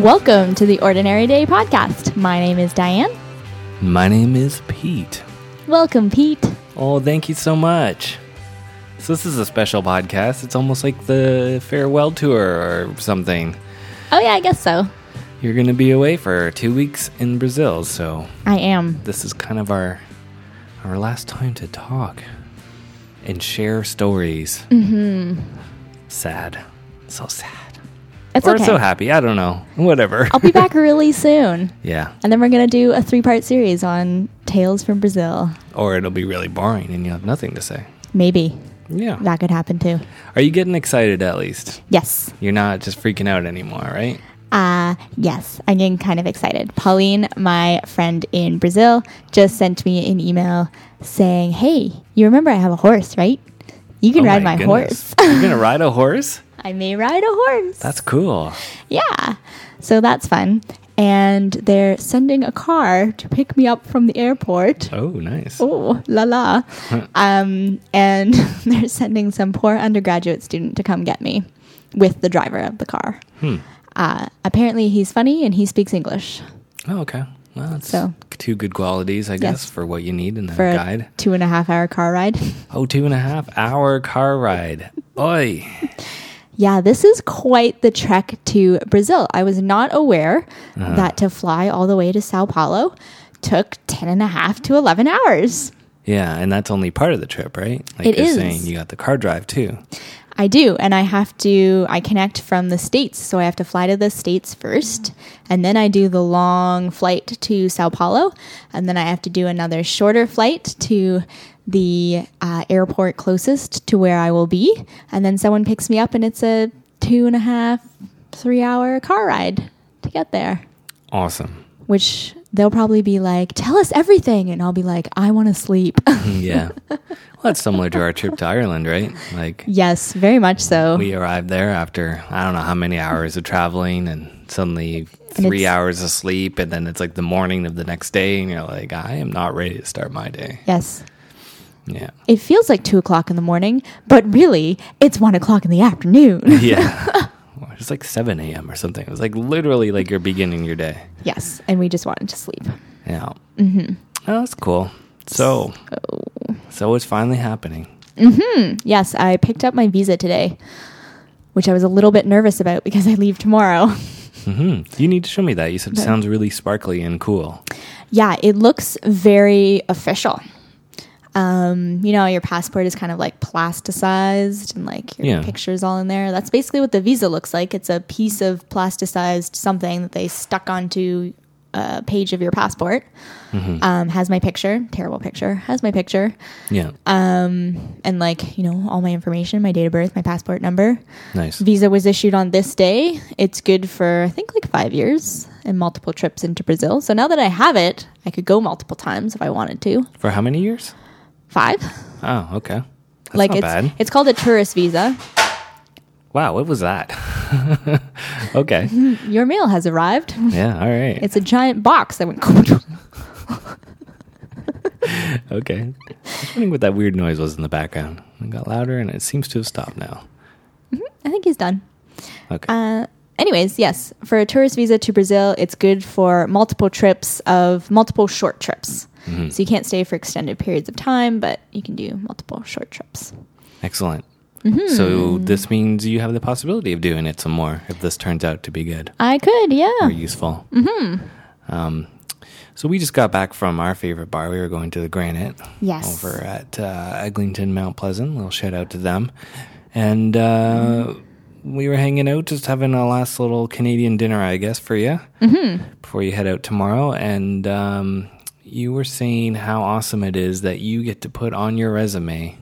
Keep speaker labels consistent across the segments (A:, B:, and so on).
A: Welcome to the Ordinary Day podcast. My name is Diane.
B: My name is Pete.
A: Welcome, Pete.
B: Oh, thank you so much. So, this is a special podcast. It's almost like the farewell tour or something.
A: Oh, yeah, I guess so.
B: You're going to be away for two weeks in Brazil, so
A: I am.
B: this is kind of our our last time to talk and share stories. Mm-hmm. Sad. So sad.
A: It's
B: or
A: okay.
B: so happy. I don't know. Whatever.
A: I'll be back really soon.
B: yeah.
A: And then we're going to do a three part series on Tales from Brazil.
B: Or it'll be really boring and you'll have nothing to say.
A: Maybe.
B: Yeah.
A: That could happen too.
B: Are you getting excited at least?
A: Yes.
B: You're not just freaking out anymore, right?
A: Uh, yes, I'm getting kind of excited. Pauline, my friend in Brazil, just sent me an email saying, Hey, you remember I have a horse, right? You can
B: Oh
A: ride my,
B: goodness.
A: horse.
B: You're gonna ride a horse?
A: I may ride a horse.
B: That's cool.
A: Yeah. So that's fun. And they're sending a car to pick me up from the airport.
B: Oh, nice.
A: Oh, la la. um, and they're sending some poor undergraduate student to come get me with the driver of the car.
B: Hmm.
A: Uh, apparently, he's funny and he speaks English
B: Oh, okay. Well, that's
A: So-
B: two good qualities, I guess,
A: Yes.
B: for what you need in a
A: for a
B: guide.
A: two and a half hour car ride.
B: Oh, two and a half hour car ride. Oi.
A: Yeah, this is quite the trek to Brazil. I was not aware
B: Uh-huh.
A: that to fly all the way to Sao Paulo took 10 and a half to 11 hours.
B: Yeah, and that's only part of the trip, right? Like
A: It
B: you're
A: is.
B: saying, you got the car drive too.
A: I do, and I have to. I connect from the states, so I have to fly to the states first, and then I do the long flight to Sao Paulo, and then I have to do another shorter flight to the uh, airport closest to where I will be, and then someone picks me up, and it's a two and a half, three hour car ride to get there.
B: Awesome.
A: Which they'll probably be like, "Tell us everything," and I'll be like, "I want to sleep."
B: Yeah. well, that's similar to our trip to Ireland, right? Like
A: yes, very much so.
B: we arrived there after I don't know how many hours of traveling and suddenly three
A: it's-
B: hours of sleep and then it's like the morning of the next day and you're like, I am not ready to start my day.
A: yes.
B: Yeah.
A: it feels like two o'clock in the morning, but really it's one o'clock in the afternoon.
B: Yeah. It's like 7 a.m. or something. It was like literally like you're beginning your day.
A: yes, and we just wanted to sleep.
B: Yeah. Mm-hmm. Oh, that's cool. So, so it's finally happening. Mm-hmm.
A: Yes, I picked up my visa today, which I was a little bit nervous about because I leave tomorrow.
B: Mm-hmm. You need to show me that. You said it sounds really sparkly and cool.
A: yeah, it looks very official. Um, you know, your passport is kind of like plasticized and like your
B: Yeah.
A: pictures all in there. That's basically what the visa looks like. It's a piece of plasticized something that they stuck onto a page of your passport. Um, has my picture, terrible picture, has my picture.
B: Yeah.
A: um, and like you know all my information, my date of birth, my passport number.
B: nice.
A: Visa was issued on this day. It's good for I think like five years and multiple trips into Brazil. So now that I have it, I could go multiple times if I wanted to.
B: For how many years?
A: Five,
B: Oh, okay. That's
A: like
B: not
A: it's
B: bad.
A: it's called a tourist visa.
B: Wow, what was that? okay.
A: Your mail has arrived.
B: Yeah, all right.
A: It's a giant box that went.
B: okay. I was wondering what that weird noise was in the background. It got louder and it seems to have stopped now.
A: I think he's done.
B: Okay.
A: Uh, anyways, yes, for a tourist visa to Brazil, it's good for multiple trips of multiple short trips.
B: Mm-hmm.
A: So you can't stay for extended periods of time, but you can do multiple short trips.
B: Excellent.
A: Mm-hmm.
B: So this means you have the possibility of doing it some more if this turns out to be good
A: I could, yeah.
B: or useful. Mm-hmm. Um, so we just got back from our favorite bar. We were going to the Granite
A: Yes.
B: over at uh, Eglinton, Mount Pleasant. little shout out to them. And uh, we were hanging out, just having a last little Canadian dinner, I guess, for you
A: Mm-hmm.
B: before you head out tomorrow. And um, you were saying how awesome it is that you get to put on your resume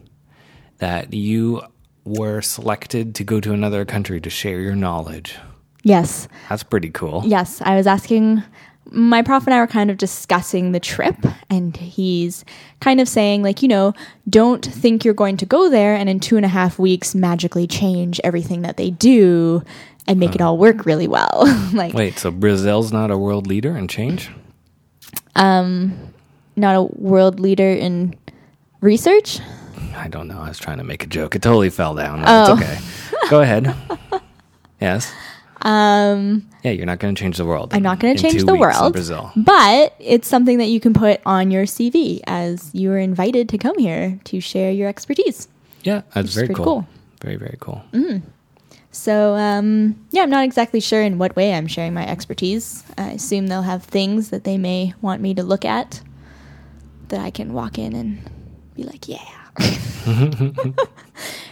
B: that you were selected to go to another country to share your knowledge.
A: Yes.
B: That's pretty cool.
A: Yes. I was asking my prof and I were kind of discussing the trip, and he's kind of saying, like, you know, don't think you're going to go there and in two and a half weeks magically change everything that they do and make it all work really well. like,
B: Wait, so Brazil's not a world leader in change?
A: Not a world leader in research.
B: I don't know. I was trying to make a joke. It totally fell down.
A: Oh.
B: It's okay. Go ahead. Yes.
A: Um,
B: Yeah, you're not going to change the world.
A: I'm not going to change the world,
B: Brazil.
A: but it's something that you can put on your CV as you were invited to come here to share your expertise.
B: Yeah, that's very cool.
A: cool.
B: Very very cool.
A: So, um, yeah, I'm not exactly sure in what way I'm sharing my expertise. I assume they'll have things that they may want me to look at that I can walk in and be like, yeah.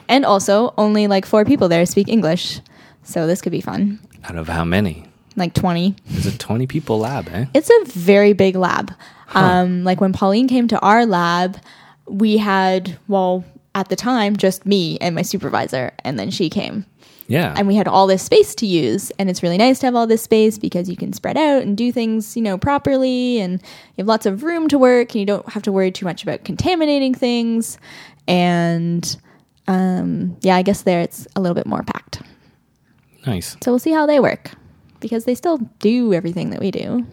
A: and also, only like four people there speak English. So, this could be fun.
B: Out of how many?
A: Like 20.
B: It's a 20 people lab, eh?
A: It's a very big lab. Um, like when Pauline came to our lab, we had, well, at the time, just me and my supervisor, and then she came.
B: Yeah.
A: And we had all this space to use, and it's really nice to have all this space because you can spread out and do things, you know, properly, and you have lots of room to work, and you don't have to worry too much about contaminating things. And um, yeah, I guess there it's a little bit more packed.
B: nice.
A: So we'll see how they work because they still do everything that we do.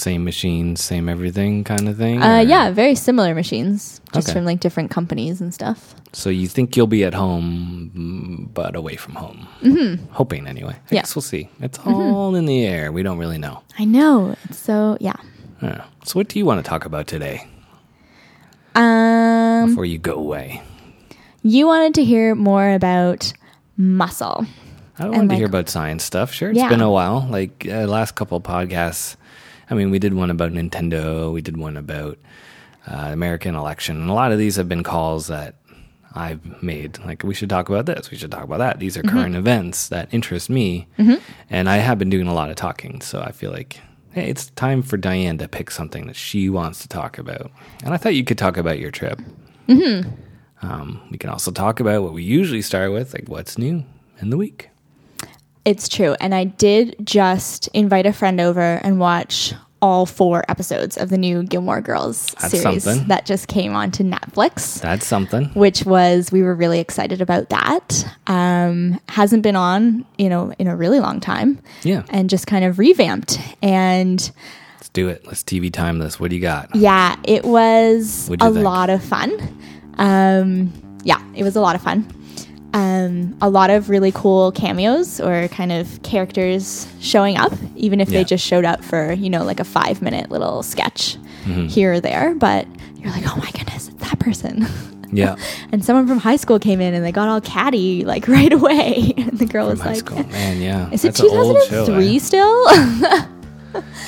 B: Same machines, same everything kind of thing?
A: Uh, yeah, very similar machines, just
B: Okay.
A: from like different companies and stuff.
B: So you think you'll be at home, but away from home? Mm-hmm. Hoping anyway. I
A: Yeah.
B: guess we'll see. It's all in the air. We don't really know.
A: I know. So yeah.
B: Yeah. So what do you want to talk about today
A: Um,
B: before you go away?
A: you wanted to hear more about muscle.
B: I wanted to hear about science stuff. Sure, it's
A: Yeah.
B: been a while. Like uh, last couple of podcasts. I mean, we did one about Nintendo. We did one about uh, American election, and a lot of these have been calls that I've made. Like, we should talk about this. We should talk about that. These are
A: Mm-hmm.
B: current events that interest me, and I have been doing a lot of talking. So I feel like. Hey, it's time for Diane to pick something that she wants to talk about. And I thought you could talk about your trip.
A: Mm-hmm.
B: Um, we can also talk about what we usually start with, like what's new in the week.
A: It's true. And I did just invite a friend over and watch all four episodes of the new Gilmore Girls
B: That's
A: series
B: something.
A: that just came onto Netflix.
B: That's something.
A: Which was we were really excited about that. Um, hasn't been on, you know, in a really long time,
B: Yeah.
A: and just kind of revamped. And
B: Let's do it. Let's TV time this. What do you got?
A: yeah, it was a
B: think?
A: lot of fun. Um, yeah, it was a lot of fun. Um, a lot of really cool cameos or kind of characters showing up, even if
B: Yeah.
A: they just showed up for, you know, like a five minute little sketch
B: Mm-hmm.
A: here or there. But you're like, oh my goodness, it's that person.
B: Yeah.
A: and someone from high school came in and they got all catty like right away. and the girl
B: From
A: was
B: high
A: like,
B: school. Man, yeah.
A: is it
B: That's an old show,
A: 2003
B: eh?
A: still?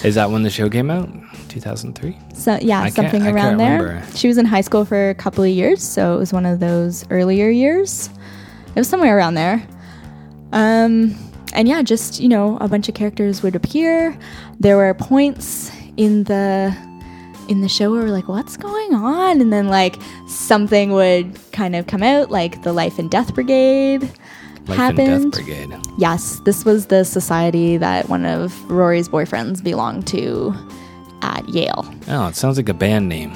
B: Is that when the show came out? 2003?
A: So yeah,
B: I
A: something around there.
B: remember.
A: She was in high school for a couple of years, so it was one of those earlier years. It was somewhere around there. Um, and yeah, just you know, a bunch of characters would appear. There were points in the in the show where we're like, what's going on? And then like something would kind of come out, like the Life and Death Brigade
B: Life
A: happened.
B: and Death Brigade.
A: Yes, this was the society that one of Rory's boyfriends belonged to at Yale.
B: Oh, it sounds like a band name.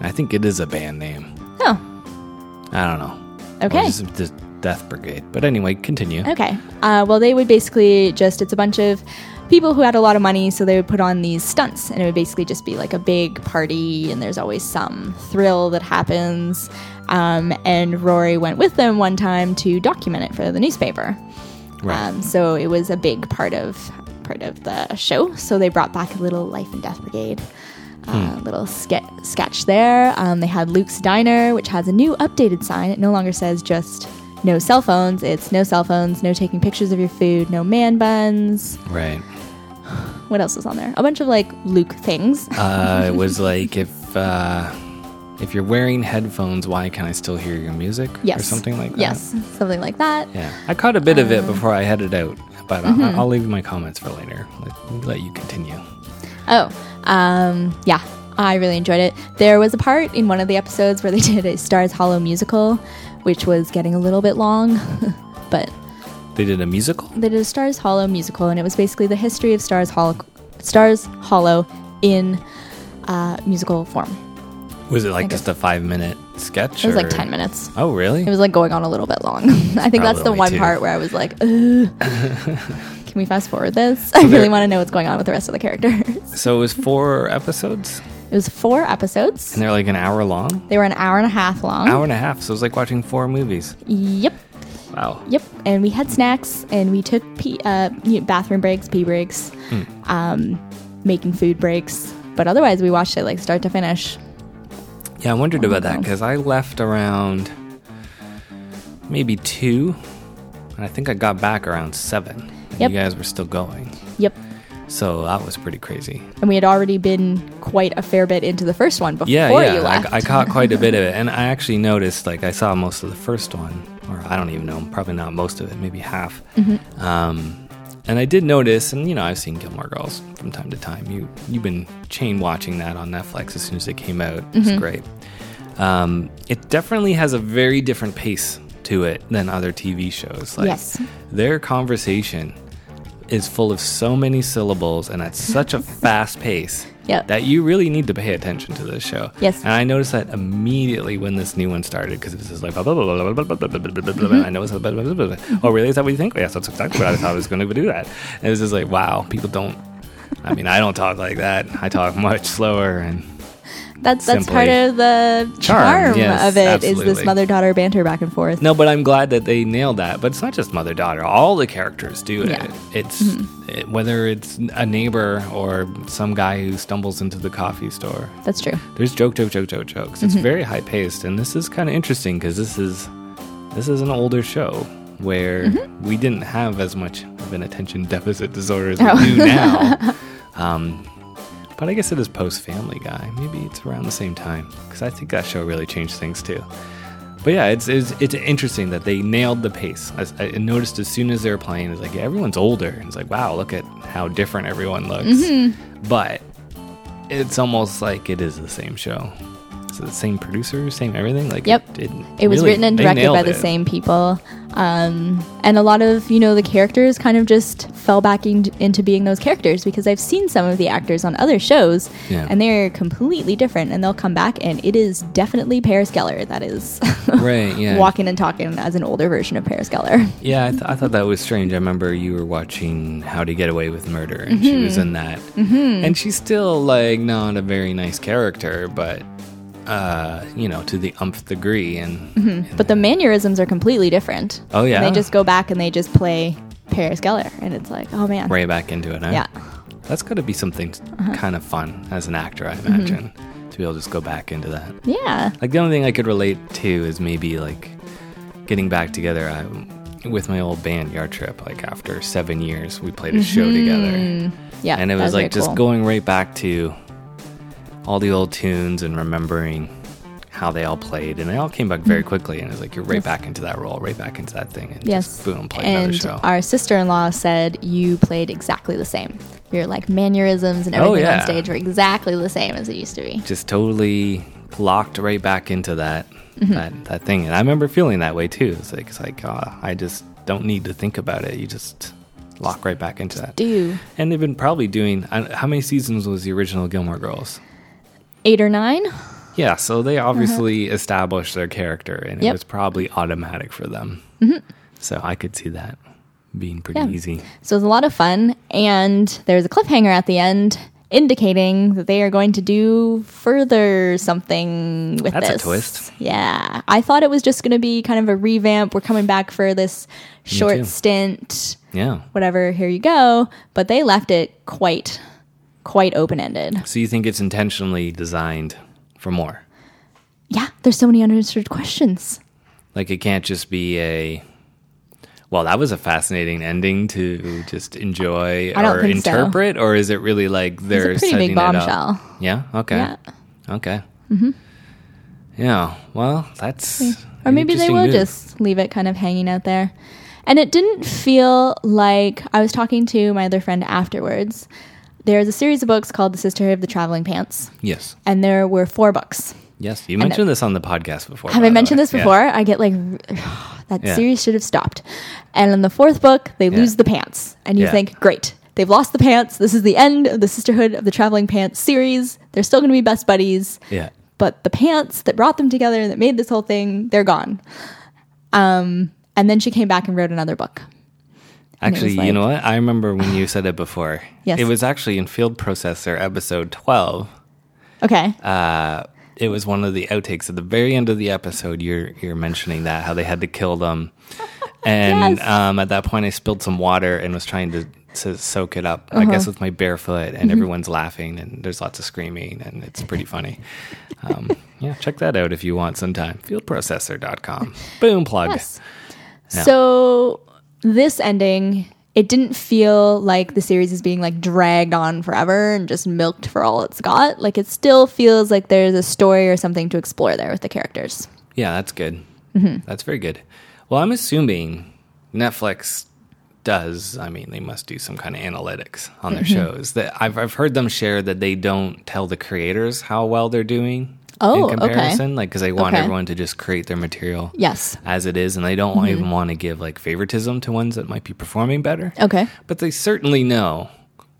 B: I think it is a band name.
A: Oh,
B: I don't know.
A: Okay.
B: just the Death Brigade. But anyway, continue.
A: Okay. Uh, well, they would basically just, it's a bunch of people who had a lot of money, so they would put on these stunts, and it would basically just be like a big party, and there's always some thrill that happens. Um, and Rory went with them one time to document it for the newspaper.
B: Right.
A: Um, so it was a big part of part of the show. So they brought back a little Life and Death Brigade. Uh, little ske- sketch there. Um, they had Luke's Diner, which has a new updated sign. It no longer says just no cell phones. It's no cell phones, no taking pictures of your food, no man buns.
B: right.
A: What else was on there? A bunch of like Luke things.
B: Uh, it was like if uh, if you're wearing headphones, why can I still hear your music?
A: yes.
B: Or something like that.
A: Yes, something like that.
B: Yeah. I caught a bit of it
A: Uh,
B: before I headed out, but
A: mm-hmm.
B: I'll, I'll leave my comments for later. Let, let you continue.
A: Oh, um, yeah, I really enjoyed it. There was a part in one of the episodes where they did a Stars Hollow musical, which was getting a little bit long, but
B: They did a musical?
A: they did a Stars Hollow musical, and it was basically the history of Stars Hollow, Stars Hollow in uh, musical form.
B: Was it like just a five minute sketch?
A: It was like ten minutes.
B: Oh, really?
A: It was like going on a little bit long. I think that's the one
B: two.
A: part where I was like, "Can we fast forward this?" I really want to know what's going on with the rest of the characters.
B: so it was four episodes,
A: It was four episodes.
B: and they're like an hour long,
A: They were an hour and a half long.
B: hour and a half. So it was like watching four movies.
A: Yep.
B: Wow.
A: Yep, and we had snacks, and we took pee, uh, bathroom breaks, pee breaks, um, making food breaks. But otherwise, we watched it like start to finish.
B: Yeah, I wondered about that because I left around maybe two, and I think I got back around seven. And
A: Yep.
B: You guys were still going,
A: Yep,
B: so that was pretty crazy.
A: and we had already been quite a fair bit into the first one before
B: Yeah,
A: you
B: yeah.
A: left.
B: I, I caught quite a bit of it, and I actually noticed like I saw most of the first one, or I don't even know, probably not most of it, maybe half.
A: Mm-hmm.
B: Um, and I did notice, and you know, I've seen Gilmore Girls from time to time. You you've been chain watching that on Netflix as soon as it came out. It's
A: Mm-hmm.
B: great. Um, it definitely has a very different pace to it than other TV shows. Like
A: Yes.
B: their conversation is full of so many syllables and at such a fast pace
A: Yep.
B: that you really need to pay attention to this show.
A: Yes.
B: And I noticed that immediately when this new one started because it was just like blah, blah, blah, blah, blah, blah, blah, blah, blah, blah, blah, blah. I know it's blah, blah, blah, blah, blah. Oh, really? Is that what you think? Yes, that's exactly what I thought I was going to do that. And it was just like, wow, people don't. I mean, I don't talk like that. I talk much slower and
A: that's that's part of the
B: charm,
A: charm,
B: yes,
A: of it. Is
B: absolutely.
A: this mother daughter banter back and forth?
B: No, but I'm glad that they nailed that. But it's not just mother daughter; all the characters do it.
A: Yeah.
B: It's mm-hmm. it, whether it's a neighbor or some guy who stumbles into the coffee store.
A: That's true.
B: There's joke, joke, joke, joke, jokes. It's mm-hmm. very high paced, and this is kind of interesting because this is this is an older show where mm-hmm. we didn't have as much of an attention deficit disorder as we
A: Oh.
B: do now. um, but I guess it is post Family Guy. Maybe it's around the same time because I think that show really changed things too. But yeah, it's it's, it's interesting that they nailed the pace. I, I noticed as soon as they were playing, it's like yeah, everyone's older. And it's like wow, look at how different everyone looks. Mm-hmm. But it's almost like it is the same show. The same producer, same everything? Like
A: Yep.
B: it,
A: It was
B: really-
A: written and directed by
B: nailed
A: the same people. Um, and a lot of, you know, the characters kind of just fell back in, into being those characters because I've seen some of the actors on other shows
B: Yeah.
A: and they're completely different and they'll come back and it is definitely Paris Geller that is
B: Right, yeah.
A: walking and talking as an older version of Paris Geller.
B: Yeah, I, th- I thought that was strange. I remember you were watching How to Get Away with Murder, and she was in that, mm-hmm. and she's still like not a very nice character, but uh, you know, to the umph degree, and
A: But the mannerisms are completely different.
B: Oh, yeah?
A: And they just go back and they just play Paris Geller and it's like, oh man.
B: right back into it. Huh?
A: Yeah.
B: that's got to be something kind of fun as an actor, I imagine, to be able to just go back into that.
A: Yeah.
B: Like the only thing I could relate to is maybe like getting back together uh, with my old band Yard Trip. Like after seven years, we played a show together,
A: Yeah.
B: and it was like just
A: cool.
B: going right back to all the old tunes and remembering how they all played, and they all came back very quickly. And it's like you're right
A: Yes.
B: back into that role, right back into that thing, and
A: Yes.
B: just boom, play another
A: and
B: show.
A: our sister in law said you played exactly the same. Your like mannerisms and
B: Oh,
A: everything
B: yeah.
A: on stage were exactly the same as it used to be.
B: just totally locked right back into that
A: Mm-hmm.
B: that that thing. And I remember feeling that way too. It's like it's like uh, I just don't need to think about it. You just lock right back into that.
A: Do
B: And they've been probably doing how many seasons was the original Gilmore Girls?
A: Eight or nine?
B: Yeah, so they obviously established their character, and it
A: Uh-huh.
B: Was probably automatic for them. So I could see that being pretty
A: Yeah.
B: easy.
A: So it was a lot of fun, and there's a cliffhanger at the end indicating that they are going to do further something with this.
B: That's a twist.
A: Yeah, I thought it was just going to be kind of a revamp. We're coming back for this short stint,
B: Yeah.
A: whatever. Here you go. But they left it quite, quite open ended.
B: So you think it's intentionally designed for more?
A: Yeah, there's so many unanswered questions.
B: Like it can't just be a. Well, that was a fascinating ending to just enjoy or
A: think so.
B: interpret, or is it really like they're
A: pretty
B: setting
A: big
B: it up?
A: bombshell.
B: Yeah. Okay.
A: Yeah.
B: Okay. Mm-hmm. Yeah. Well, that's.
A: Or maybe they will
B: move.
A: just leave it kind of hanging out there. And it didn't feel like I was talking to my other friend afterwards. There's a series of books called The Sisterhood of the Traveling Pants,
B: Yes.
A: and there were four books.
B: Yes. You mentioned this on the podcast before.
A: Have I mentioned this
B: Yeah.
A: before? I get like, that
B: Yeah.
A: series should have stopped. And in the fourth book, they
B: Yeah.
A: lose the pants. And you
B: Yeah.
A: think, great, they've lost the pants. This is the end of the Sisterhood of the Traveling Pants series. They're still going to be best buddies.
B: Yeah.
A: but the pants that brought them together that made this whole thing they're gone um and then she came back and wrote another book
B: Actually,
A: was
B: you know what? I remember when you said it before.
A: Yes.
B: It was actually in Field Processor episode 12.
A: okay
B: Uh, it was one of the outtakes at the very end of the episode. You're you're mentioning that how they had to kill them, And
A: Yes.
B: um, at that point, I spilled some water and was trying to, to soak it up. I
A: Uh-huh.
B: guess with my bare foot,
A: Mm-hmm.
B: and everyone's laughing, and there's lots of screaming, and it's pretty funny. Um, yeah, check that out if you want sometime. Fieldprocessor.com. Boom plug.
A: Yes.
B: Yeah.
A: So this ending, it didn't feel like the series is being like dragged on forever and just milked for all it's got. Like it still feels like there's a story or something to explore there with the characters.
B: Yeah, that's good.
A: Mm-hmm.
B: That's very good. Well, I'm assuming Netflix does. I mean, they must do some kind of analytics on their
A: Mm-hmm.
B: shows. That I've I've heard them share that they don't tell the creators how well they're doing.
A: Oh,
B: in
A: okay.
B: comparison, like because they want
A: Okay.
B: everyone to just create their material
A: Yes.
B: as it is, and they don't
A: Mm-hmm.
B: even want to give like favoritism to ones that might be performing better.
A: Okay.
B: But they certainly know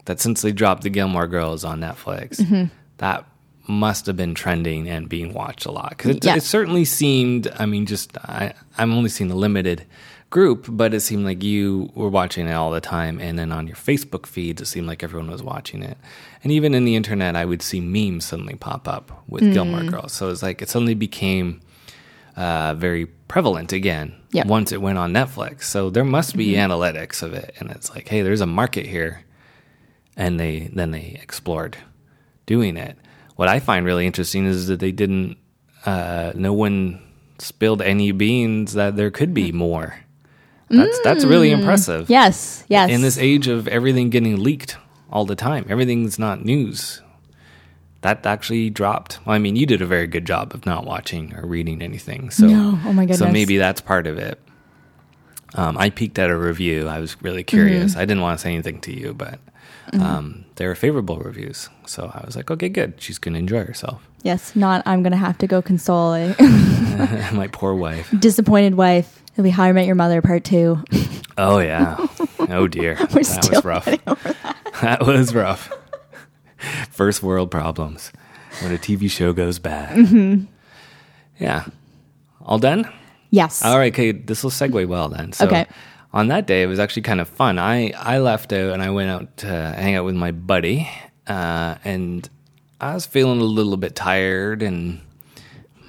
B: that since they dropped the Gilmore Girls on Netflix,
A: Mm-hmm.
B: that must have been trending and being watched a lot. Because it,
A: Yeah.
B: it certainly seemed, I mean, just, I, I'm only seeing a limited group, but it seemed like you were watching it all the time. And then on your Facebook feeds, it seemed like everyone was watching it. And even in the internet, I would see memes suddenly pop up with
A: Mm.
B: Gilmore Girls. So it's like it suddenly became uh, very prevalent again
A: Yep. Mm-hmm.
B: once it went on Netflix. So there must be analytics of it, and it's like, hey, there's a market here, and they then they explored doing it. What I find really interesting is that they didn't. Uh, no one spilled any beans that there could be more. That's that's really impressive.
A: Mm. Yes. Yes.
B: In this age of everything getting leaked all the time, everything's not news. That actually dropped. Well, I mean, you did a very good job of not watching or reading anything. So,
A: No. Oh my goodness.
B: So maybe that's part of it. Um, I peeked at a review. I was really curious.
A: Mm-hmm.
B: I didn't want to say anything to you, but um, they were favorable reviews. So I was like, okay, good. She's going to enjoy herself.
A: yes. Not. I'm gonna have to go console
B: My poor wife.
A: disappointed wife. It'll be How I Met Your Mother Part Two.
B: Oh yeah. Oh dear. That was rough. that. was rough. First world problems when a TV show goes bad.
A: Mm-hmm.
B: Yeah. All done?
A: Yes.
B: All right, okay, this will segue well then. So
A: Okay.
B: on that day it was actually kind of fun. I I left out and I went out to hang out with my buddy. Uh, and I was feeling a little bit tired and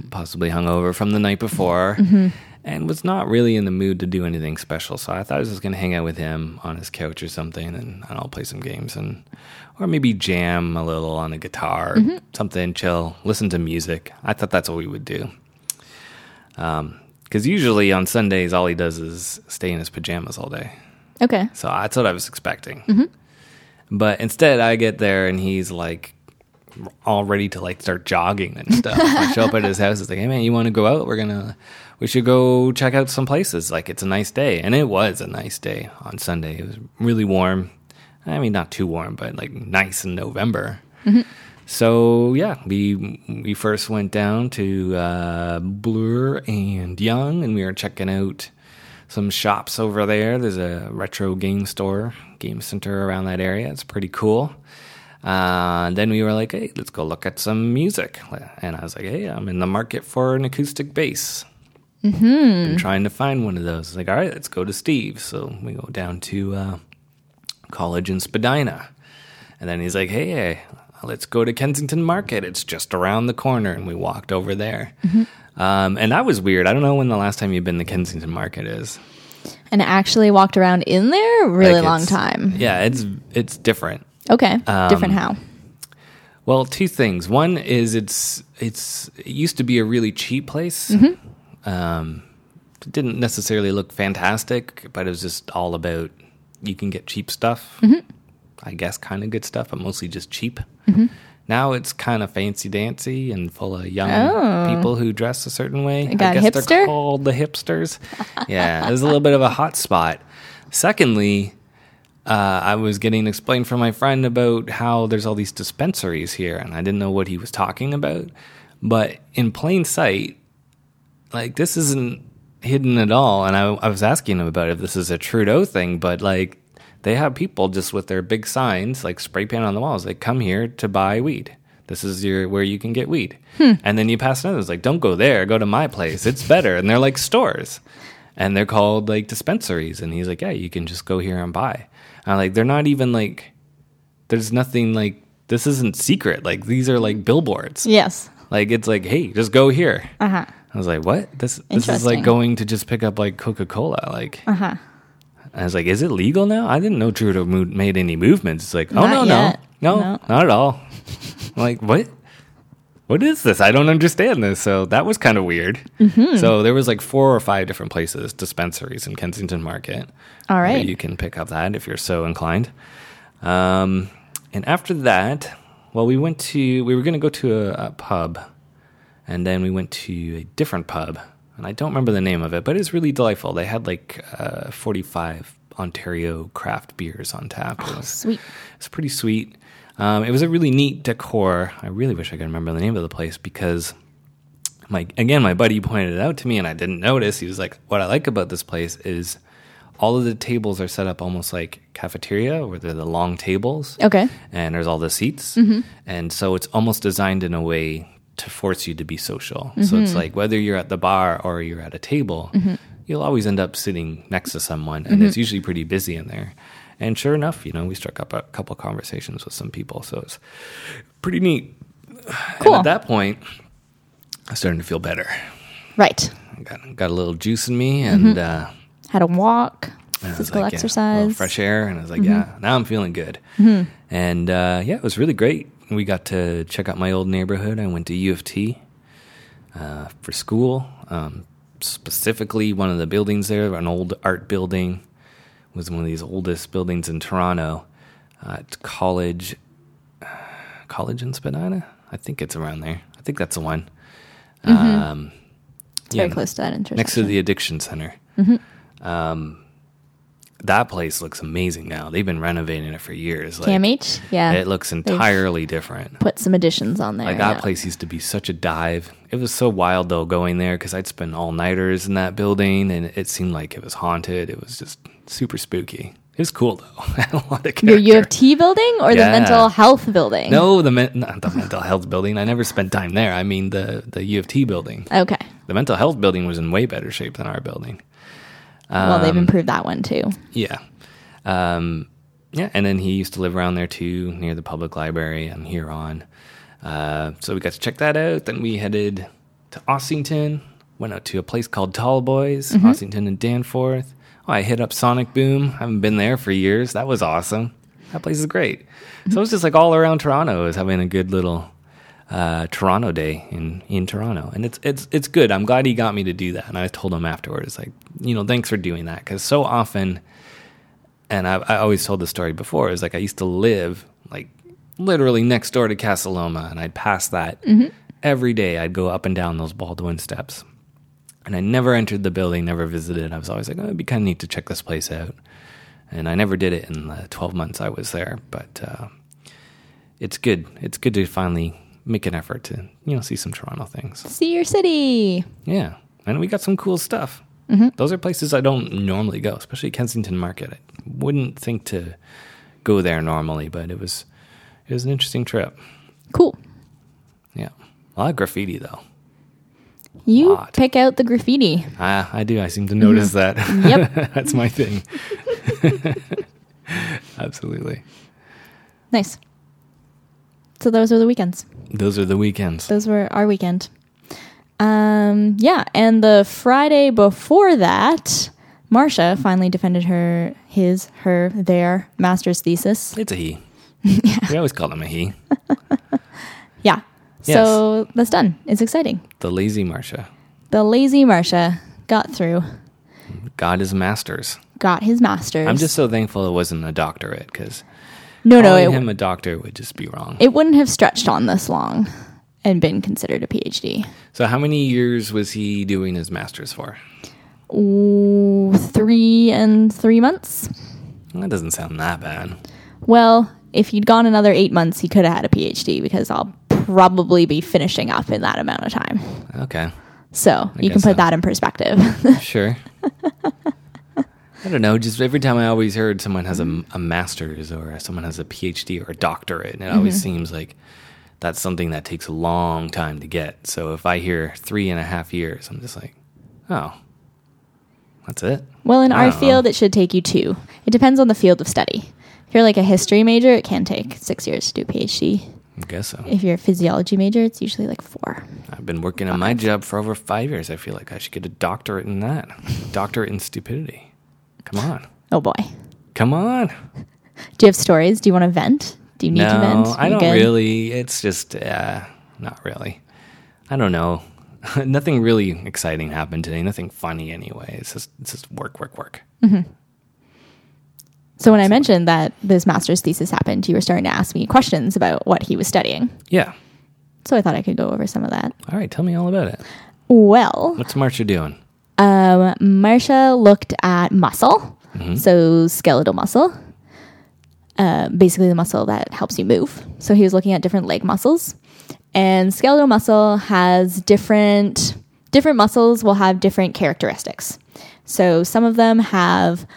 B: possibly hungover from the night before
A: Mm-hmm.
B: And was not really in the mood to do anything special. So I thought I was just going to hang out with him on his couch or something and I'll play some games and or maybe jam a little on the guitar,
A: Mm-hmm.
B: something chill, listen to music. I thought that's what we would do. Um, cuz usually on Sundays all he does is stay in his pajamas all day.
A: okay.
B: So that's what I was expecting.
A: Mm-hmm.
B: But instead, I get there and he's like all ready to like start jogging and stuff. I show up at his house. It's like, hey man, you want to go out? We're gonna, we should go check out some places. Like it's a nice day, and it was a nice day on Sunday. It was really warm. I mean, not too warm, but like nice in November. So yeah, we we first went down to uh, Bloor and Yonge, and we were checking out some shops over there. There's a retro game store, game center around that area. It's pretty cool. Uh, and then we were like, hey, let's go look at some music. And I was like, hey, I'm in the market for an acoustic bass. Mm-hmm. Been trying to find one of those. Like, all right, let's go to Steve. So we go down to uh, college in Spadina. And then he's like, hey, hey, let's go to Kensington Market. It's just around the corner. And we walked over there. Um, and that was weird. I don't know when the last time you've been to Kensington Market is.
A: And actually walked around in there a really
B: Like,
A: long time.
B: Yeah, it's it's different.
A: Okay.
B: Um,
A: Different how?
B: Well, two things. One is it's it's it used to be a really cheap place.
A: Mm-hmm.
B: Um, it didn't necessarily look fantastic, but it was just all about you can get cheap stuff.
A: Mm-hmm.
B: I guess kind of good stuff, but mostly just cheap. Now it's kind of fancy dancy and full of young
A: Oh.
B: people who dress a certain way. I guess
A: hipster?
B: they're called the hipsters. yeah, there's a little bit of a hot spot. Secondly, uh, I was getting explained from my friend about how there's all these dispensaries here, and I didn't know what he was talking about. But in plain sight, like this isn't hidden at all. And I, I was asking him about if this is a Trudeau thing, but like they have people just with their big signs, like spray paint on the walls, like come here to buy weed. This is your where you can get weed. And then you pass another. It's like, don't go there. Go to my place. It's better. And they're like stores, and they're called like dispensaries. And he's like, yeah, you can just go here and buy. And I'm like, they're not even like. There's nothing like this isn't secret. Like these are like billboards.
A: Yes.
B: Like it's like, hey, just go here.
A: Uh huh.
B: I was like, what? This this is like going to just pick up like Coca Cola. Like,
A: Uh huh.
B: I was like, is it legal now? I didn't know Trudeau made any movements. It's like, oh no, no, no,
A: No.
B: not at all. I'm like, what? What is this? I don't understand this. So that was kind of weird.
A: Mm-hmm.
B: So there was like four or five different places, dispensaries in Kensington Market.
A: All right.
B: where you can pick up that if you're so inclined. Um, and after that, well, we went to we were going to go to a, a pub, and then we went to a different pub, and I don't remember the name of it, but it's really delightful. They had like uh, 45 Ontario craft beers on tap. It was,
A: Sweet.
B: it's pretty sweet. Um, it was a really neat decor. I really wish I could remember the name of the place because my again my buddy pointed it out to me and I didn't notice. He was like, "What I like about this place is all of the tables are set up almost like cafeteria, where they're the long tables,
A: Okay.
B: and there's all the seats, mm-hmm. and so it's almost designed in a way to force you to be social. So mm-hmm. it's like whether you're at the bar or you're at a table, mm-hmm. you'll always end up sitting next to someone, and it's usually pretty busy in there. And sure enough, you know, we struck up a couple conversations with some people, so it's pretty neat.
A: Cool.
B: And at that point, I was starting to feel better.
A: Right.
B: Got got a little juice in me, and uh,
A: Had a walk,
B: and I was
A: physical
B: like, yeah,
A: exercise. Mm-hmm.
B: fresh air, and I was like, yeah, now I'm feeling good. And uh, yeah, it was really great. We got to check out my old neighborhood. I went to U of T uh, for school. Um, specifically, one of the buildings there, an old art building, was one of these oldest buildings in Toronto. Uh, it's college, college in Spadina. I think it's around there. I think that's the one. Um,
A: It's very close to that intersection.
B: next to the addiction center. Um, that place looks amazing now. They've been renovating it for years. Like,
A: CAMH? Yeah.
B: it looks entirely different.
A: Put some additions on there.
B: Like that place used to be such a dive. It was so wild though going there because I'd spend all nighters in that building and it seemed like it was haunted. It was just super spooky. It was cool though. Had a lot of
A: Your. U of T building or
B: Yeah.
A: the mental health building?
B: No, the men- not the mental health building. I never spent time there. I mean the the U of T building.
A: Okay.
B: The mental health building was in way better shape than our building.
A: well, they've
B: Um,
A: improved that one too.
B: Yeah. Um, yeah, and then he used to live around there too, near the public library and Huron. Uh, so we got to check that out. Then we headed to Ossington, went out to a place called Tall Boys, Ossington and Danforth. Oh, I hit up Sonic Boom. I haven't been there for years. That was awesome. That place is great. So it was just like all around Toronto was having a good little uh, Toronto day in, in Toronto, and it's it's it's good. I'm glad he got me to do that, and I told him afterwards, like you know, thanks for doing that because so often, and I, I always told the story before. Is like I used to live like literally next door to Casa Loma, and I'd pass that every day. I'd go up and down those Baldwin steps, and I never entered the building, never visited. I was always like, oh, it'd be kind of neat to check this place out, and I never did it in the 12 months I was there, but. Uh, it's good. It's good to finally make an effort to you know see some Toronto things.
A: See your city.
B: Yeah, and we got some cool stuff. Those are places I don't normally go, especially Kensington Market. I wouldn't think to go there normally, but it was it was an interesting trip.
A: Cool.
B: Yeah, a lot of graffiti though.
A: You
B: Lot.
A: pick out the graffiti.
B: Ah, I do. I seem to notice that.
A: Yep.
B: that's my thing. Absolutely.
A: Nice. So those are the weekends.
B: Those are the weekends.
A: Those were our weekend. Um, yeah, and the Friday before that, Marcia finally defended her, his, her, their master's thesis.
B: It's a he. We always call him a he.
A: Yeah. So that's done. It's exciting.
B: The lazy Marcia.
A: The lazy Marcia got through,
B: Got his masters.
A: got his master's.
B: I'm just so thankful it wasn't a doctorate because
A: no, no, it,
B: him a doctor would just be wrong.
A: it wouldn't have stretched on this long and been considered a PhD.
B: so, how many years was he doing his master's for?
A: Ooh, three and three months.
B: That doesn't sound that bad.
A: Well, if he'd gone another eight months, he could have had a PhD because I'll probably be finishing up in that amount of time.
B: Okay,
A: So you can put
B: so.
A: that in perspective.
B: sure. I don't know. Just every time I always heard someone has a, a master's or someone has a PhD or a doctorate, and it always
A: Mm-hmm.
B: seems like that's something that takes a long time to get. So if I hear three and a half years, I'm just like, oh, that's it.
A: well, in
B: I
A: our field, it should take you two. It depends on the field of study. If you're like a history major, it can take six years to do PhD.
B: I guess so.
A: If you're a physiology major, it's usually like four.
B: I've been working on my job for over five years. I feel like I should get a doctorate in that. Doctorate in stupidity. Come on.
A: Oh boy.
B: Come on.
A: Do you have stories? Do you want to vent? Do you need
B: no,
A: to vent?
B: I don't
A: good?
B: really. It's just, uh, not really. I don't know. Nothing really exciting happened today. Nothing funny anyway. It's just, it's just work, work, work.
A: So when I mentioned that this master's thesis happened, you were starting to ask me questions about what he was studying.
B: Yeah.
A: So I thought I could go over some of that.
B: All right. Tell me all about it.
A: Well,
B: What's Marcia doing?
A: um, Marcia looked at muscle, so skeletal muscle, uh, basically the muscle that helps you move. So he was looking at different leg muscles, and skeletal muscle has different different muscles will have different characteristics. So some of them have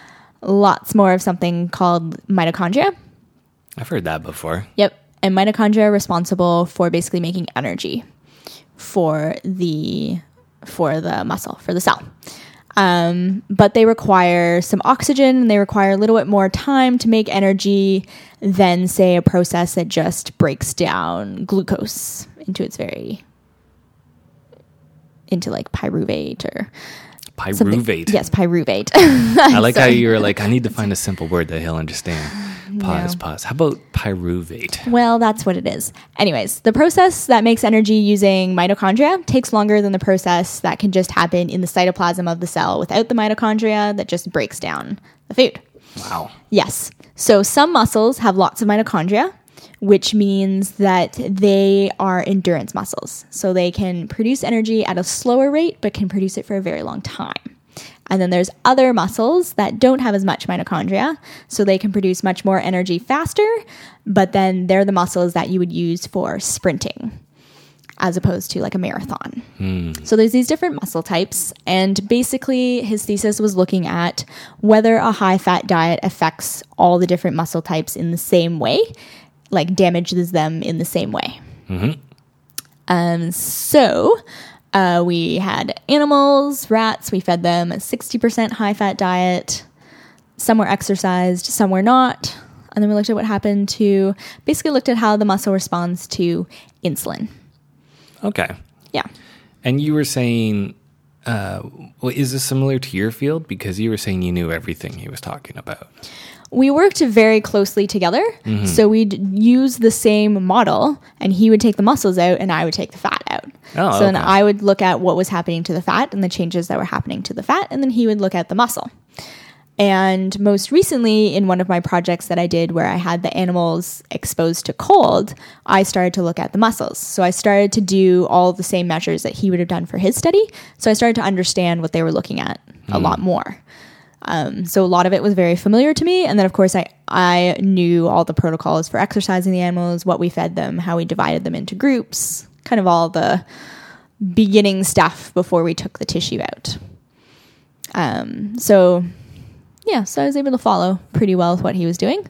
A: lots more of something called mitochondria.
B: I've heard that before.
A: Yep. And mitochondria are responsible for basically making energy for the for the muscle, for the cell. Um, but they require some oxygen and they require a little bit more time to make energy than say a process that just breaks down glucose into its very into like pyruvate or something.
B: Pyruvate.
A: Yes, pyruvate.
B: I like how you were like, I need to find a simple word that he'll understand. Pause,
A: No.
B: pause. How about pyruvate?
A: Well, that's what it is. Anyways, the process that makes energy using mitochondria takes longer than the process that can just happen in the cytoplasm of the cell without the mitochondria that just breaks down the food.
B: Wow.
A: Yes. So some muscles have lots of mitochondria, which means that they are endurance muscles. So they can produce energy at a slower rate, but can produce it for a very long time. And then there's other muscles that don't have as much mitochondria, so they can produce much more energy faster, but then they're the muscles that you would use for sprinting as opposed to like a marathon. Hmm. So there's these different muscle types, and basically his thesis was looking at whether a high fat diet affects all the different muscle types in the same way, like damages them in the same way. Hmm. Um, so uh, we had animals, rats. We fed them a 60% high fat diet. Some were exercised, some were not. And then we looked at what happened to basically looked at how the muscle responds to insulin.
B: Okay.
A: Yeah.
B: And you were saying, uh, well, is this similar to your field? Because you were saying you knew everything he was talking about.
A: We worked very closely together.
B: Mm-hmm.
A: So we'd use the same model, and he would take the muscles out, and I would take the fat out.
B: Oh,
A: so then. I would look at what was happening to the fat and the changes that were happening to the fat, and then he would look at the muscle. And most recently, in one of my projects that I did where I had the animals exposed to cold, I started to look at the muscles. So I started to do all the same measures that he would have done for his study. So I started to understand what they were looking at a lot more. Um, so a lot of it was very familiar to me. And then, of course, I, I knew all the protocols for exercising the animals, what we fed them, how we divided them into groups, kind of all the beginning stuff before we took the tissue out. Um, so, yeah, so I was able to follow pretty well with what he was doing.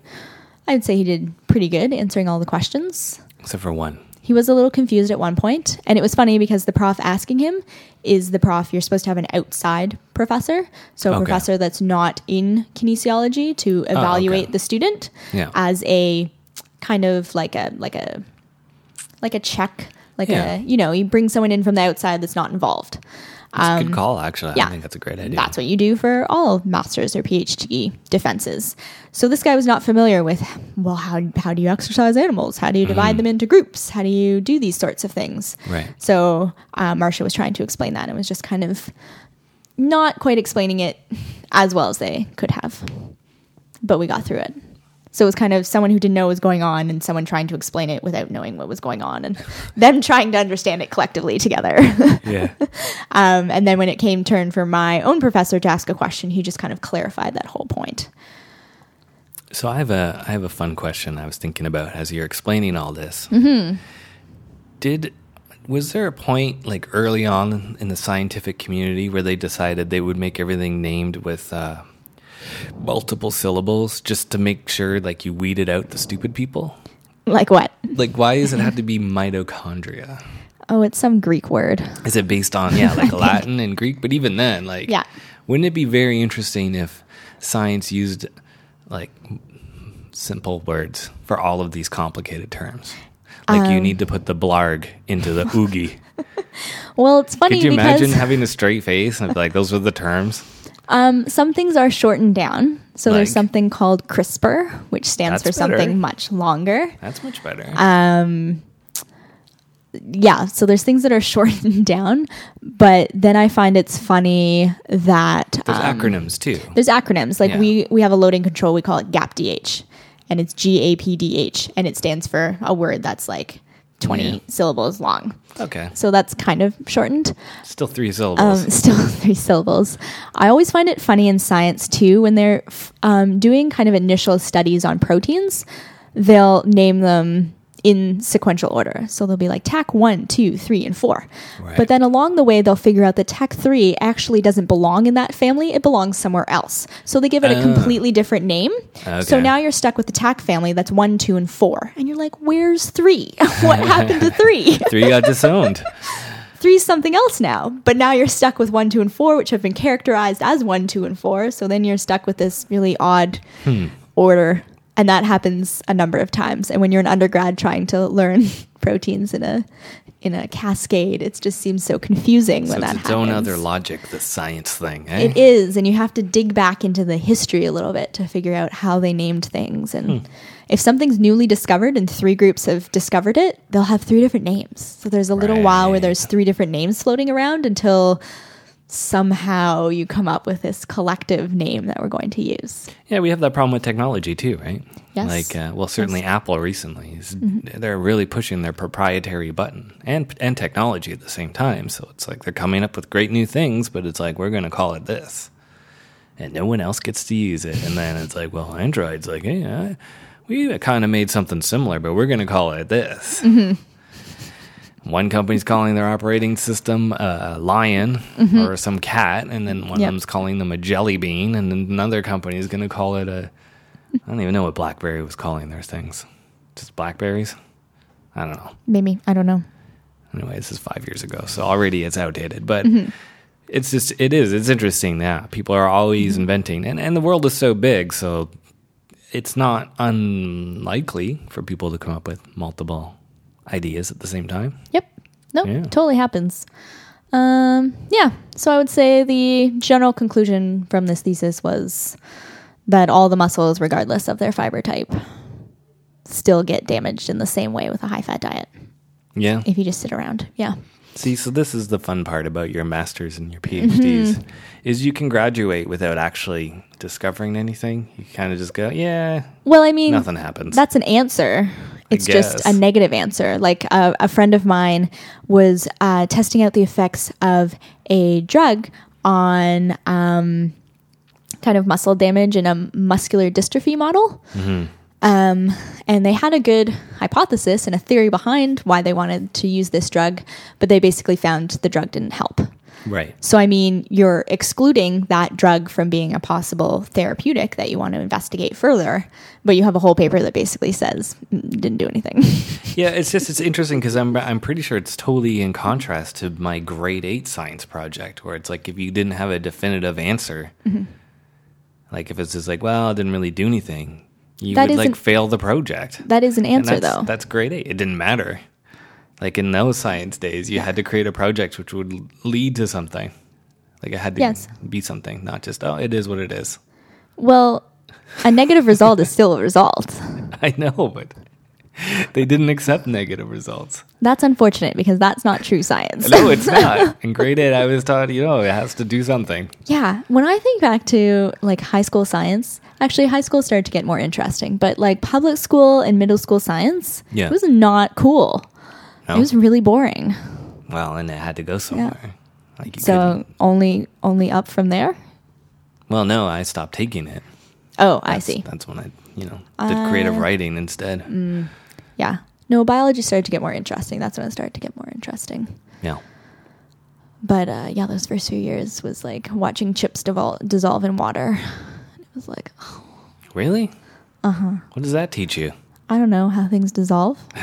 A: I'd say he did pretty good answering all the questions.
B: Except for one.
A: He was a little confused at one point, and it was funny because the prof asking him is the prof you're supposed to have an outside professor, so a
B: Okay.
A: professor that's not in kinesiology to oh, evaluate the student
B: Yeah.
A: as a kind of like a like a like a check, like
B: Yeah.
A: a you know you bring someone in from the outside that's not involved.
B: That's a good call, actually.
A: Um, yeah.
B: I think that's a great idea.
A: That's what you do for all masters or PhD defenses. So this guy was not familiar with, well, how, how do you exercise animals? How do you divide them into groups? How do you do these sorts of things?
B: Right.
A: So uh, Marcia was trying to explain that and was just kind of not quite explaining it as well as they could have. But we got through it. So it was kind of someone who didn't know what was going on and someone trying to explain it without knowing what was going on and them trying to understand it collectively together.
B: yeah.
A: Um, and then when it came turn for my own professor to ask a question, he just kind of clarified that whole point.
B: So I have a I have a fun question I was thinking about as you're explaining all this. Mm-hmm. Did was there a point like early on in the scientific community where they decided they would make everything named with uh, multiple syllables just to make sure like you weeded out the stupid people?
A: Like what?
B: Like why does it have to be mitochondria?
A: Oh, it's some Greek word.
B: Is it based on yeah like Latin and Greek? But even then, like
A: Yeah.
B: wouldn't it be very interesting if science used like simple words for all of these complicated terms? Like
A: Um,
B: you need to put the blarg into the oogie.
A: Well, it's funny
B: Could you
A: because
B: imagine having a straight face and like those are the terms?
A: um, some things are shortened down. So there's something called CRISPR, which stands
B: That's
A: for
B: better.
A: something much longer.
B: That's much better.
A: Um, yeah, so there's things that are shortened down, but then I find it's funny that
B: There's
A: um,
B: acronyms too.
A: there's acronyms. Like
B: Yeah.
A: we we have a loading control, we call it GAPDH, and it's G A P D H, and it stands for a word that's like 20
B: Yeah.
A: syllables long.
B: Okay.
A: So that's kind of shortened.
B: Still three syllables.
A: Um, still three syllables. I always find it funny in science too when they're f- um, doing kind of initial studies on proteins. They'll name them in sequential order. So they'll be like TAC one, two, three, and four.
B: Right.
A: But then along the way, they'll figure out that TAC three actually doesn't belong in that family. It belongs somewhere else. So they give it a
B: Ah.
A: completely different name. So now you're stuck with the TAC family that's one, two, and four. And you're like, where's three? what happened to three?
B: Three got disowned.
A: three's something else now. But now you're stuck with one, two, and four, which have been characterized as one, two, and four. So then you're stuck with this really odd order. And that happens a number of times. And when you're an undergrad trying to learn proteins in a in a cascade, it just seems so confusing
B: So
A: when that
B: its
A: happens.
B: own other logic, the science thing. Eh?
A: It is, and you have to dig back into the history a little bit to figure out how they named things. And if something's newly discovered and three groups have discovered it, they'll have three different names. So there's a little while where there's three different names floating around until somehow you come up with this collective name that we're going to use.
B: Yeah, we have that problem with technology too, right?
A: Yes.
B: Like, uh, well, certainly Apple recently is they're really pushing their proprietary button and and technology at the same time. So it's like they're coming up with great new things, but it's like we're going to call it this, and no one else gets to use it. And then it's like, well, Android's like, hey, uh, we kind of made something similar, but we're going to call it this. One company's calling their operating system a lion or some cat, and then one
A: Yep.
B: of them's calling them a jelly bean, and then another company is going to call it a. I don't even know what BlackBerry was calling their things. Just Blackberries? I don't know.
A: Maybe, I don't know.
B: Anyway, this is five years ago, so already it's outdated. But
A: Mm-hmm.
B: it's just it is it's interesting. that people are always
A: Mm-hmm.
B: inventing, and and the world is so big, so it's not unlikely for people to come up with multiple ideas at the same time.
A: Yep. No,
B: Yeah.
A: totally happens. Um, yeah. So I would say the general conclusion from this thesis was that all the muscles, regardless of their fiber type, still get damaged in the same way with a high fat diet
B: Yeah.
A: if you just sit around. Yeah.
B: See, so this is the fun part about your masters and your PhDs
A: Mm-hmm.
B: is you can graduate without actually discovering anything. You kind of just go, yeah,
A: Well, I mean,
B: nothing happens.
A: That's an answer. It's just a negative answer. Like a, a friend of mine was uh, testing out the effects of a drug on um, kind of muscle damage in a muscular dystrophy model. Um, and they had a good hypothesis and a theory behind why they wanted to use this drug, but they basically found the drug didn't help.
B: Right.
A: So, I mean, you're excluding that drug from being a possible therapeutic that you want to investigate further, but you have a whole paper that basically says "Mm, didn't do anything.
B: Yeah, it's just it's interesting because I'm I'm pretty sure it's totally in contrast to my grade eight science project where it's like if you didn't have a definitive answer,
A: Mm-hmm.
B: like if it's just like well it didn't really do anything, you
A: That
B: would like fail the project.
A: that is an answer,
B: that's,
A: though.
B: That's grade eight. It didn't matter. Like in those science days, you had to create a project which would lead to something. Like it had to
A: Yes.
B: be something, not just oh it is what it is.
A: well, a negative result is still a result.
B: I know, but they didn't accept negative results.
A: That's unfortunate because that's not true science.
B: No, it's not. In grade eight, I was taught, you know, it has to do something.
A: Yeah, when I think back to like high school science, actually high school started to get more interesting, but like public school and middle school science,
B: Yeah.
A: it was not cool.
B: No?
A: It was really boring.
B: well, and it had to go somewhere. Like you
A: So
B: couldn't-
A: only only up from there.
B: well, no, I stopped taking it.
A: Oh, I see.
B: That's when I, you know, did creative
A: Uh,
B: writing instead.
A: mm. Yeah. No, biology started to get more interesting. That's when it started to get more interesting.
B: Yeah.
A: But uh, yeah, those first few years was like watching chips devol- dissolve in water. It was like, oh,
B: Really? Uh
A: Uh-huh.
B: huh. What does that teach you?
A: I don't know how things dissolve.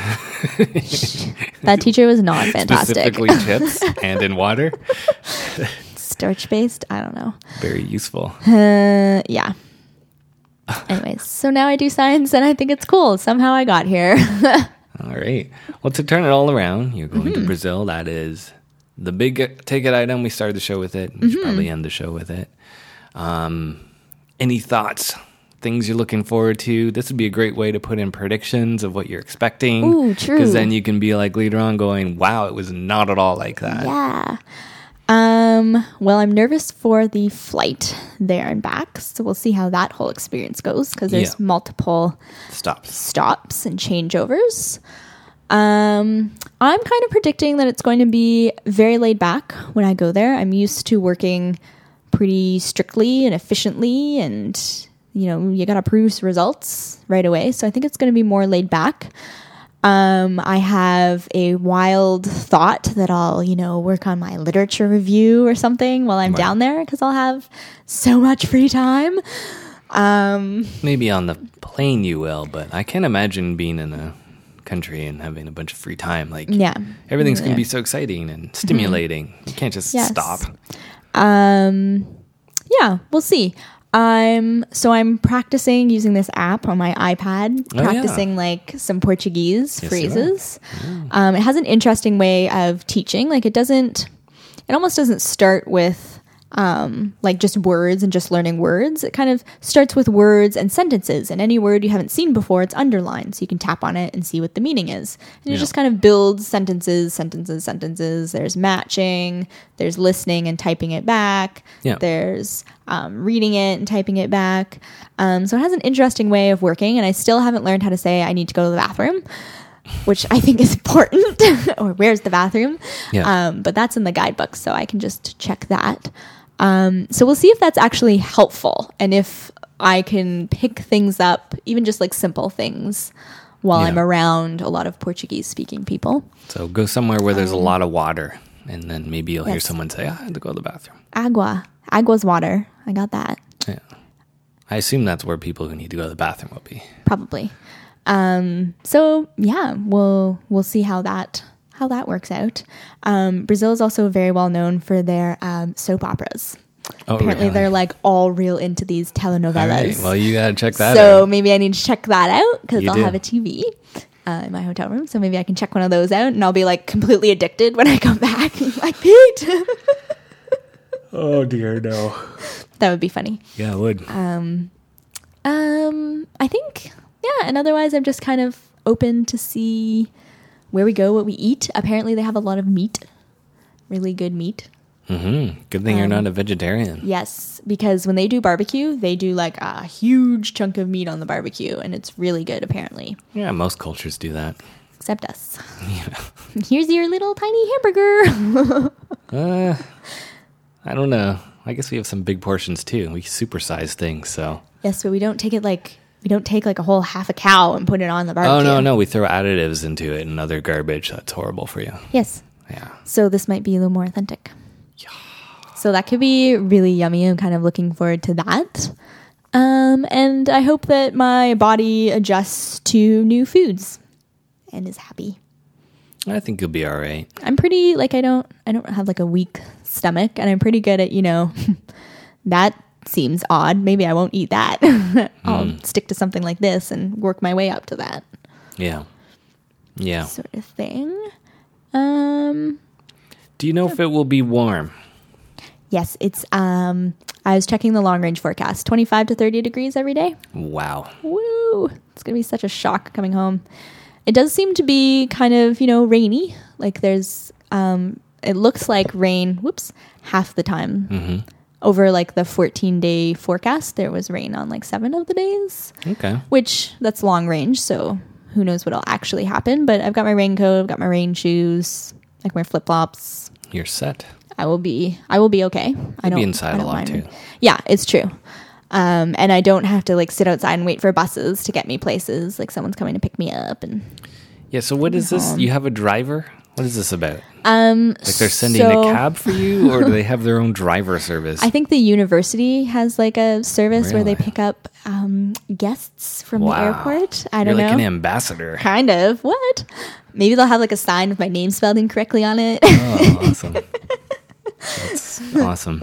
A: that teacher was not fantastic.
B: Specifically chips and in water.
A: Starch based? I don't know.
B: Very useful.
A: Uh, yeah. Anyways, so now I do science and I think it's cool. Somehow I got here.
B: All right. Well, to turn it all around, you're going
A: Mm-hmm.
B: to Brazil. That is the big ticket item. We started the show with it. We should
A: Mm-hmm.
B: probably end the show with it. Um, any thoughts? Things you're looking forward to? This would be a great way to put in predictions of what you're expecting.
A: Ooh, true.
B: Because then you can be like later on going, wow, it was not at all like that.
A: Yeah. Um, well, I'm nervous for the flight there and back. So we'll see how that whole experience goes because there's
B: Yeah.
A: multiple
B: Stops.
A: stops and changeovers. Um, I'm kind of predicting that it's going to be very laid back when I go there. I'm used to working pretty strictly and efficiently, and you know, you got to produce results right away. So I think it's going to be more laid back. Um, I have a wild thought that I'll, you know, work on my literature review or something while I'm
B: Right.
A: down there because I'll have so much free time. Um,
B: Maybe on the plane you will, but I can't imagine being in a country and having a bunch of free time. Like,
A: yeah.
B: everything's going to be so exciting and stimulating. You can't just
A: Yes.
B: stop.
A: Um, yeah, we'll see. I'm so I'm practicing using this app on my iPad,
B: Oh, yeah.
A: practicing like some Portuguese
B: Yes, you are.
A: phrases. Um, it has an interesting way of teaching. Like it doesn't, it almost doesn't start with um, like just words and just learning words. It kind of starts with words and sentences, and any word you haven't seen before, it's underlined, so you can tap on it and see what the meaning is. And it just kind of builds sentences, sentences, sentences. There's matching, there's listening and typing it back.
B: Yeah.
A: There's um, reading it and typing it back. Um, so it has an interesting way of working, and I still haven't learned how to say I need to go to the bathroom, which I think is important. or where's the bathroom?
B: Yeah.
A: Um, but that's in the guidebook, so I can just check that. Um, so we'll see if that's actually helpful and if I can pick things up, even just like simple things, while
B: Yeah.
A: I'm around a lot of Portuguese speaking people.
B: So go somewhere where there's a lot of water, and then maybe you'll hear
A: Um,
B: someone say, "Ah, "I had to go to the bathroom."
A: Agua. Agua's water. I got that.
B: Yeah, I assume that's where people who need to go to the bathroom will be.
A: probably. Um, so yeah, we'll we'll see how that how that works out. Um, Brazil is also very well known for their um, soap operas.
B: Oh,
A: Apparently,
B: really?
A: they're like all real into these telenovelas.
B: All right. Well, you gotta check that out.
A: so
B: out.
A: maybe I need to check that out because I'll
B: do.
A: have a TV uh, in my hotel room. So maybe I can check one of those out, and I'll be like completely addicted when I come back. like Pete,
B: Oh dear, no.
A: that would be funny.
B: Yeah, it would.
A: Um, I think yeah, and otherwise I'm just kind of open to see where we go, what we eat. Apparently, they have a lot of meat, really good meat.
B: mm-hmm. Good thing you're
A: um,
B: not a vegetarian.
A: Yes, because when they do barbecue, they do like a huge chunk of meat on the barbecue, and it's really good. Apparently,
B: Yeah, most cultures do that.
A: except us. Here's your little tiny hamburger.
B: Uh, I don't know. I guess we have some big portions too. We supersize things, so.
A: yes, but we don't take it like we don't take like a whole half a cow and put it on the barbecue.
B: Oh no, no, we throw additives into it and other garbage. That's horrible for you.
A: Yes,
B: Yeah.
A: so this might be a little more authentic. Yeah. So that could be really yummy. I'm kind of looking forward to that. Um, and I hope that my body adjusts to new foods and is happy.
B: I think you'll be all right.
A: I'm pretty like I don't I don't have like a weak stomach and I'm pretty good at, you know, that seems odd. Maybe I won't eat that. I'll stick to something like this and work my way up to that
B: Yeah. Yeah.
A: sort of thing. Um
B: Do you know if it will be warm?
A: yes, it's um I was checking the long range forecast. 25 to 30 degrees every day.
B: Wow.
A: Woo! It's gonna be such a shock coming home. It does seem to be kind of you know rainy. Like there's, um, it looks like rain. Whoops, half the time.
B: Mm-hmm.
A: Over like the 14 day forecast, there was rain on like seven of the days,
B: Okay.
A: which that's long range. So who knows what'll actually happen? But I've got my raincoat, I've got my rain shoes, like my flip flops.
B: You're set.
A: I will be I will be okay. I don't
B: be inside
A: I
B: a
A: don't
B: lot, too.
A: Yeah, it's true. Um, and I don't have to like sit outside and wait for buses to get me places. Like someone's coming to pick me up, and
B: Yeah, so what is this? You have a driver? What is this about?
A: um,
B: Like they're sending
A: so
B: a cab for you, or do they have their own driver service?
A: I think the university has like a service where they pick up um, guests from
B: Wow.
A: the airport. I
B: You're
A: don't
B: like
A: know.
B: an ambassador.
A: kind of. What? Maybe they'll have like a sign with my name spelled incorrectly on it.
B: Oh, awesome. That's awesome.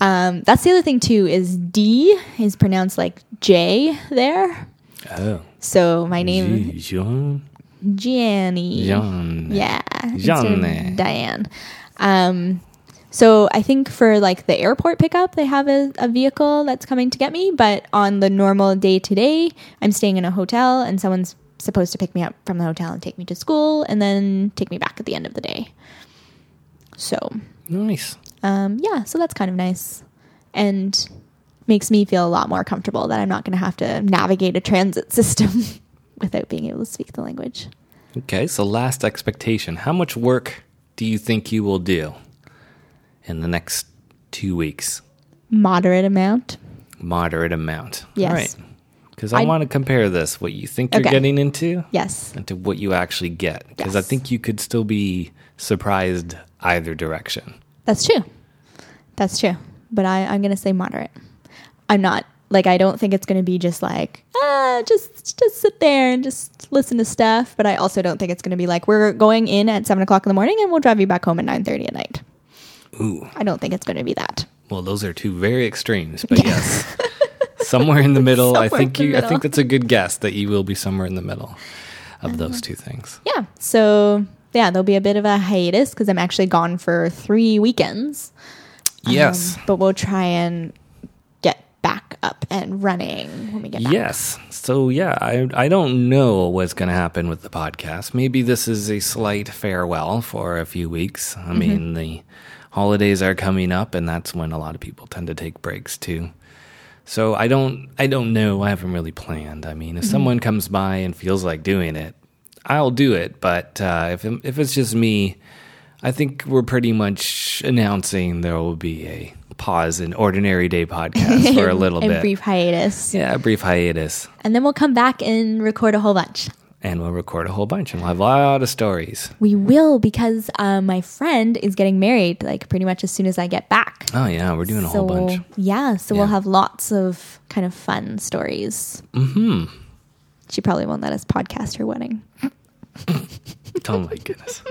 A: um, that's the other thing too. Is D is pronounced like J there.
B: Oh.
A: So my name
B: Jean.
A: Gianni. Yeah.
B: Jeanne.
A: Diane. Um, so I think for like the airport pickup, they have a, a vehicle that's coming to get me. But on the normal day to day, I'm staying in a hotel and someone's supposed to pick me up from the hotel and take me to school and then take me back at the end of the day. So
B: Nice.
A: um, yeah, so that's kind of nice and makes me feel a lot more comfortable that I'm not going to have to navigate a transit system without being able to speak the language.
B: Okay, so last expectation. How much work do you think you will do in the next two weeks?
A: Moderate amount.
B: Moderate amount.
A: Yes.
B: All right. Because I,
A: I-
B: want to compare this, what you think you're
A: Okay.
B: getting into,
A: Yes.
B: and to what you actually get. Because I think you could still be surprised either direction.
A: That's true. That's true. But I, I'm going to say moderate. I'm not like I don't think it's going to be just like ah just just sit there and just listen to stuff. But I also don't think it's going to be like we're going in at seven o'clock in the morning and we'll drive you back home at nine thirty at night.
B: Ooh.
A: I don't think it's going to be that.
B: Well, those are two very extremes, but yes. somewhere in the middle. I think you I think that's a good guess that you will be somewhere in the middle of those two things.
A: Yeah. So yeah, there'll be a bit of a hiatus because I'm actually gone for three weekends.
B: Yes.
A: Um, but we'll try and back up and running when we get back.
B: Yes. So yeah, I I don't know what's going to happen with the podcast. Maybe this is a slight farewell for a few weeks. I mean, the holidays are coming up and that's when a lot of people tend to take breaks too. So I don't I don't know. I haven't really planned. I mean, if someone comes by and feels like doing it, I'll do it, but uh, if if it's just me, I think we're pretty much announcing there will be a pause in ordinary day podcast for a little
A: a
B: bit.
A: A brief hiatus.
B: Yeah, a brief hiatus.
A: And then we'll come back and record a whole bunch.
B: And we'll record a whole bunch and we'll have a lot of stories.
A: We will because uh, my friend is getting married like pretty much as soon as I get back.
B: Oh, yeah, we're doing a whole bunch.
A: Yeah, so
B: Yeah.
A: we'll have lots of kind of fun stories.
B: hmm
A: She probably won't let us podcast her wedding.
B: Oh, my goodness.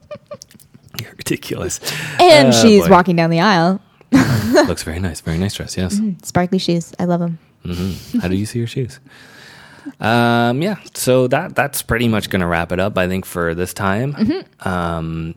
B: You're ridiculous.
A: And
B: Oh,
A: she's
B: boy.
A: walking down the aisle.
B: Looks very nice. Very nice dress, yes.
A: Sparkly shoes. I love them.
B: hmm How do you see your shoes? Um, yeah, so that that's pretty much going to wrap it up, I think, for this time.
A: Mm-hmm.
B: Um,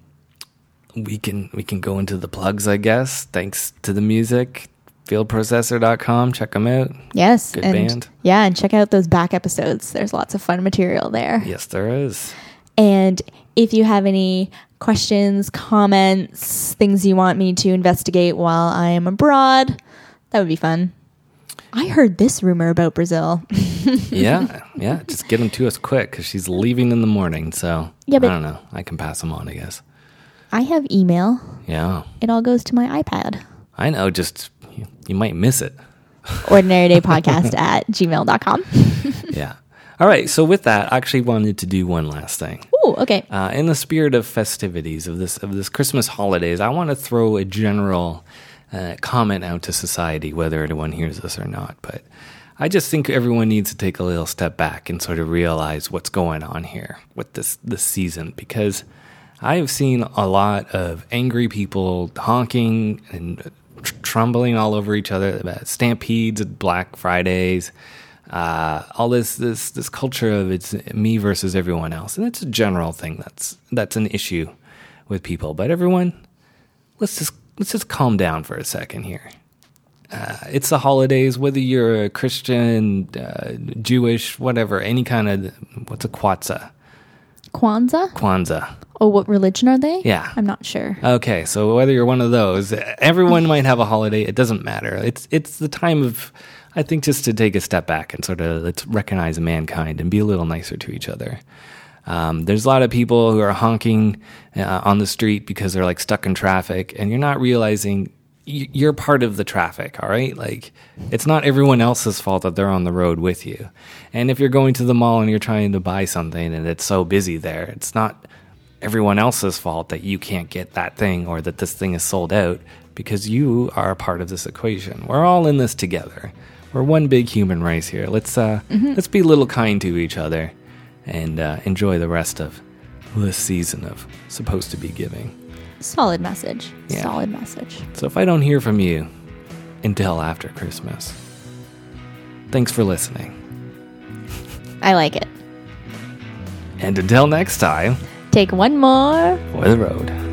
B: we can we can go into the plugs, I guess. Thanks to the music, fieldprocessor.com. Check them out.
A: Yes.
B: Good
A: and,
B: band.
A: Yeah, and check out those back episodes. There's lots of fun material there.
B: Yes, there is.
A: And if you have any questions, comments, things you want me to investigate while I am abroad, that would be fun. I heard this rumor about Brazil.
B: yeah, yeah. Just get them to us quick because she's leaving in the morning. So
A: Yeah, but-
B: I don't know. I can pass them on, I guess.
A: I have email.
B: Yeah,
A: It all goes to my iPad.
B: I know. Just you, you might miss it.
A: Ordinary Day Podcast at gmail.com.
B: Yeah. All right. So with that, I actually wanted to do one last thing.
A: Ooh, okay.
B: Uh, in the spirit of festivities of this of this Christmas holidays, I want to throw a general uh, comment out to society, whether anyone hears this or not. But I just think everyone needs to take a little step back and sort of realize what's going on here with this this season, because I have seen a lot of angry people honking and tr- trembling all over each other, uh, stampedes at Black Fridays uh, all this this this culture of it's me versus everyone else, and it's a general thing that's that's an issue with people. But everyone, let's just let's just calm down for a second here. Uh, it's the holidays, whether you're a Christian, uh, Jewish, whatever, any kind of what's a Kwanzaa,
A: Kwanzaa?
B: Kwanzaa.
A: Oh, what religion are they?
B: Yeah.
A: I'm not sure.
B: Okay, so whether you're one of those, everyone might have a holiday. It doesn't matter. It's it's the time of, I think, just to take a step back and sort of let's recognize mankind and be a little nicer to each other. Um, there's a lot of people who are honking uh, on the street because they're like stuck in traffic, and you're not realizing y- you're part of the traffic. All right, like it's not everyone else's fault that they're on the road with you. And if you're going to the mall and you're trying to buy something and it's so busy there, it's not everyone else's fault that you can't get that thing or that this thing is sold out because you are a part of this equation. We're all in this together. We're one big human race here. Let's uh, let's be a little kind to each other and uh, enjoy the rest of this season of supposed to be giving.
A: Solid message.
B: Yeah.
A: Solid message.
B: So if I don't hear from you until after Christmas, thanks for listening.
A: I like it.
B: And until next time,
A: Take one more.
B: for the road.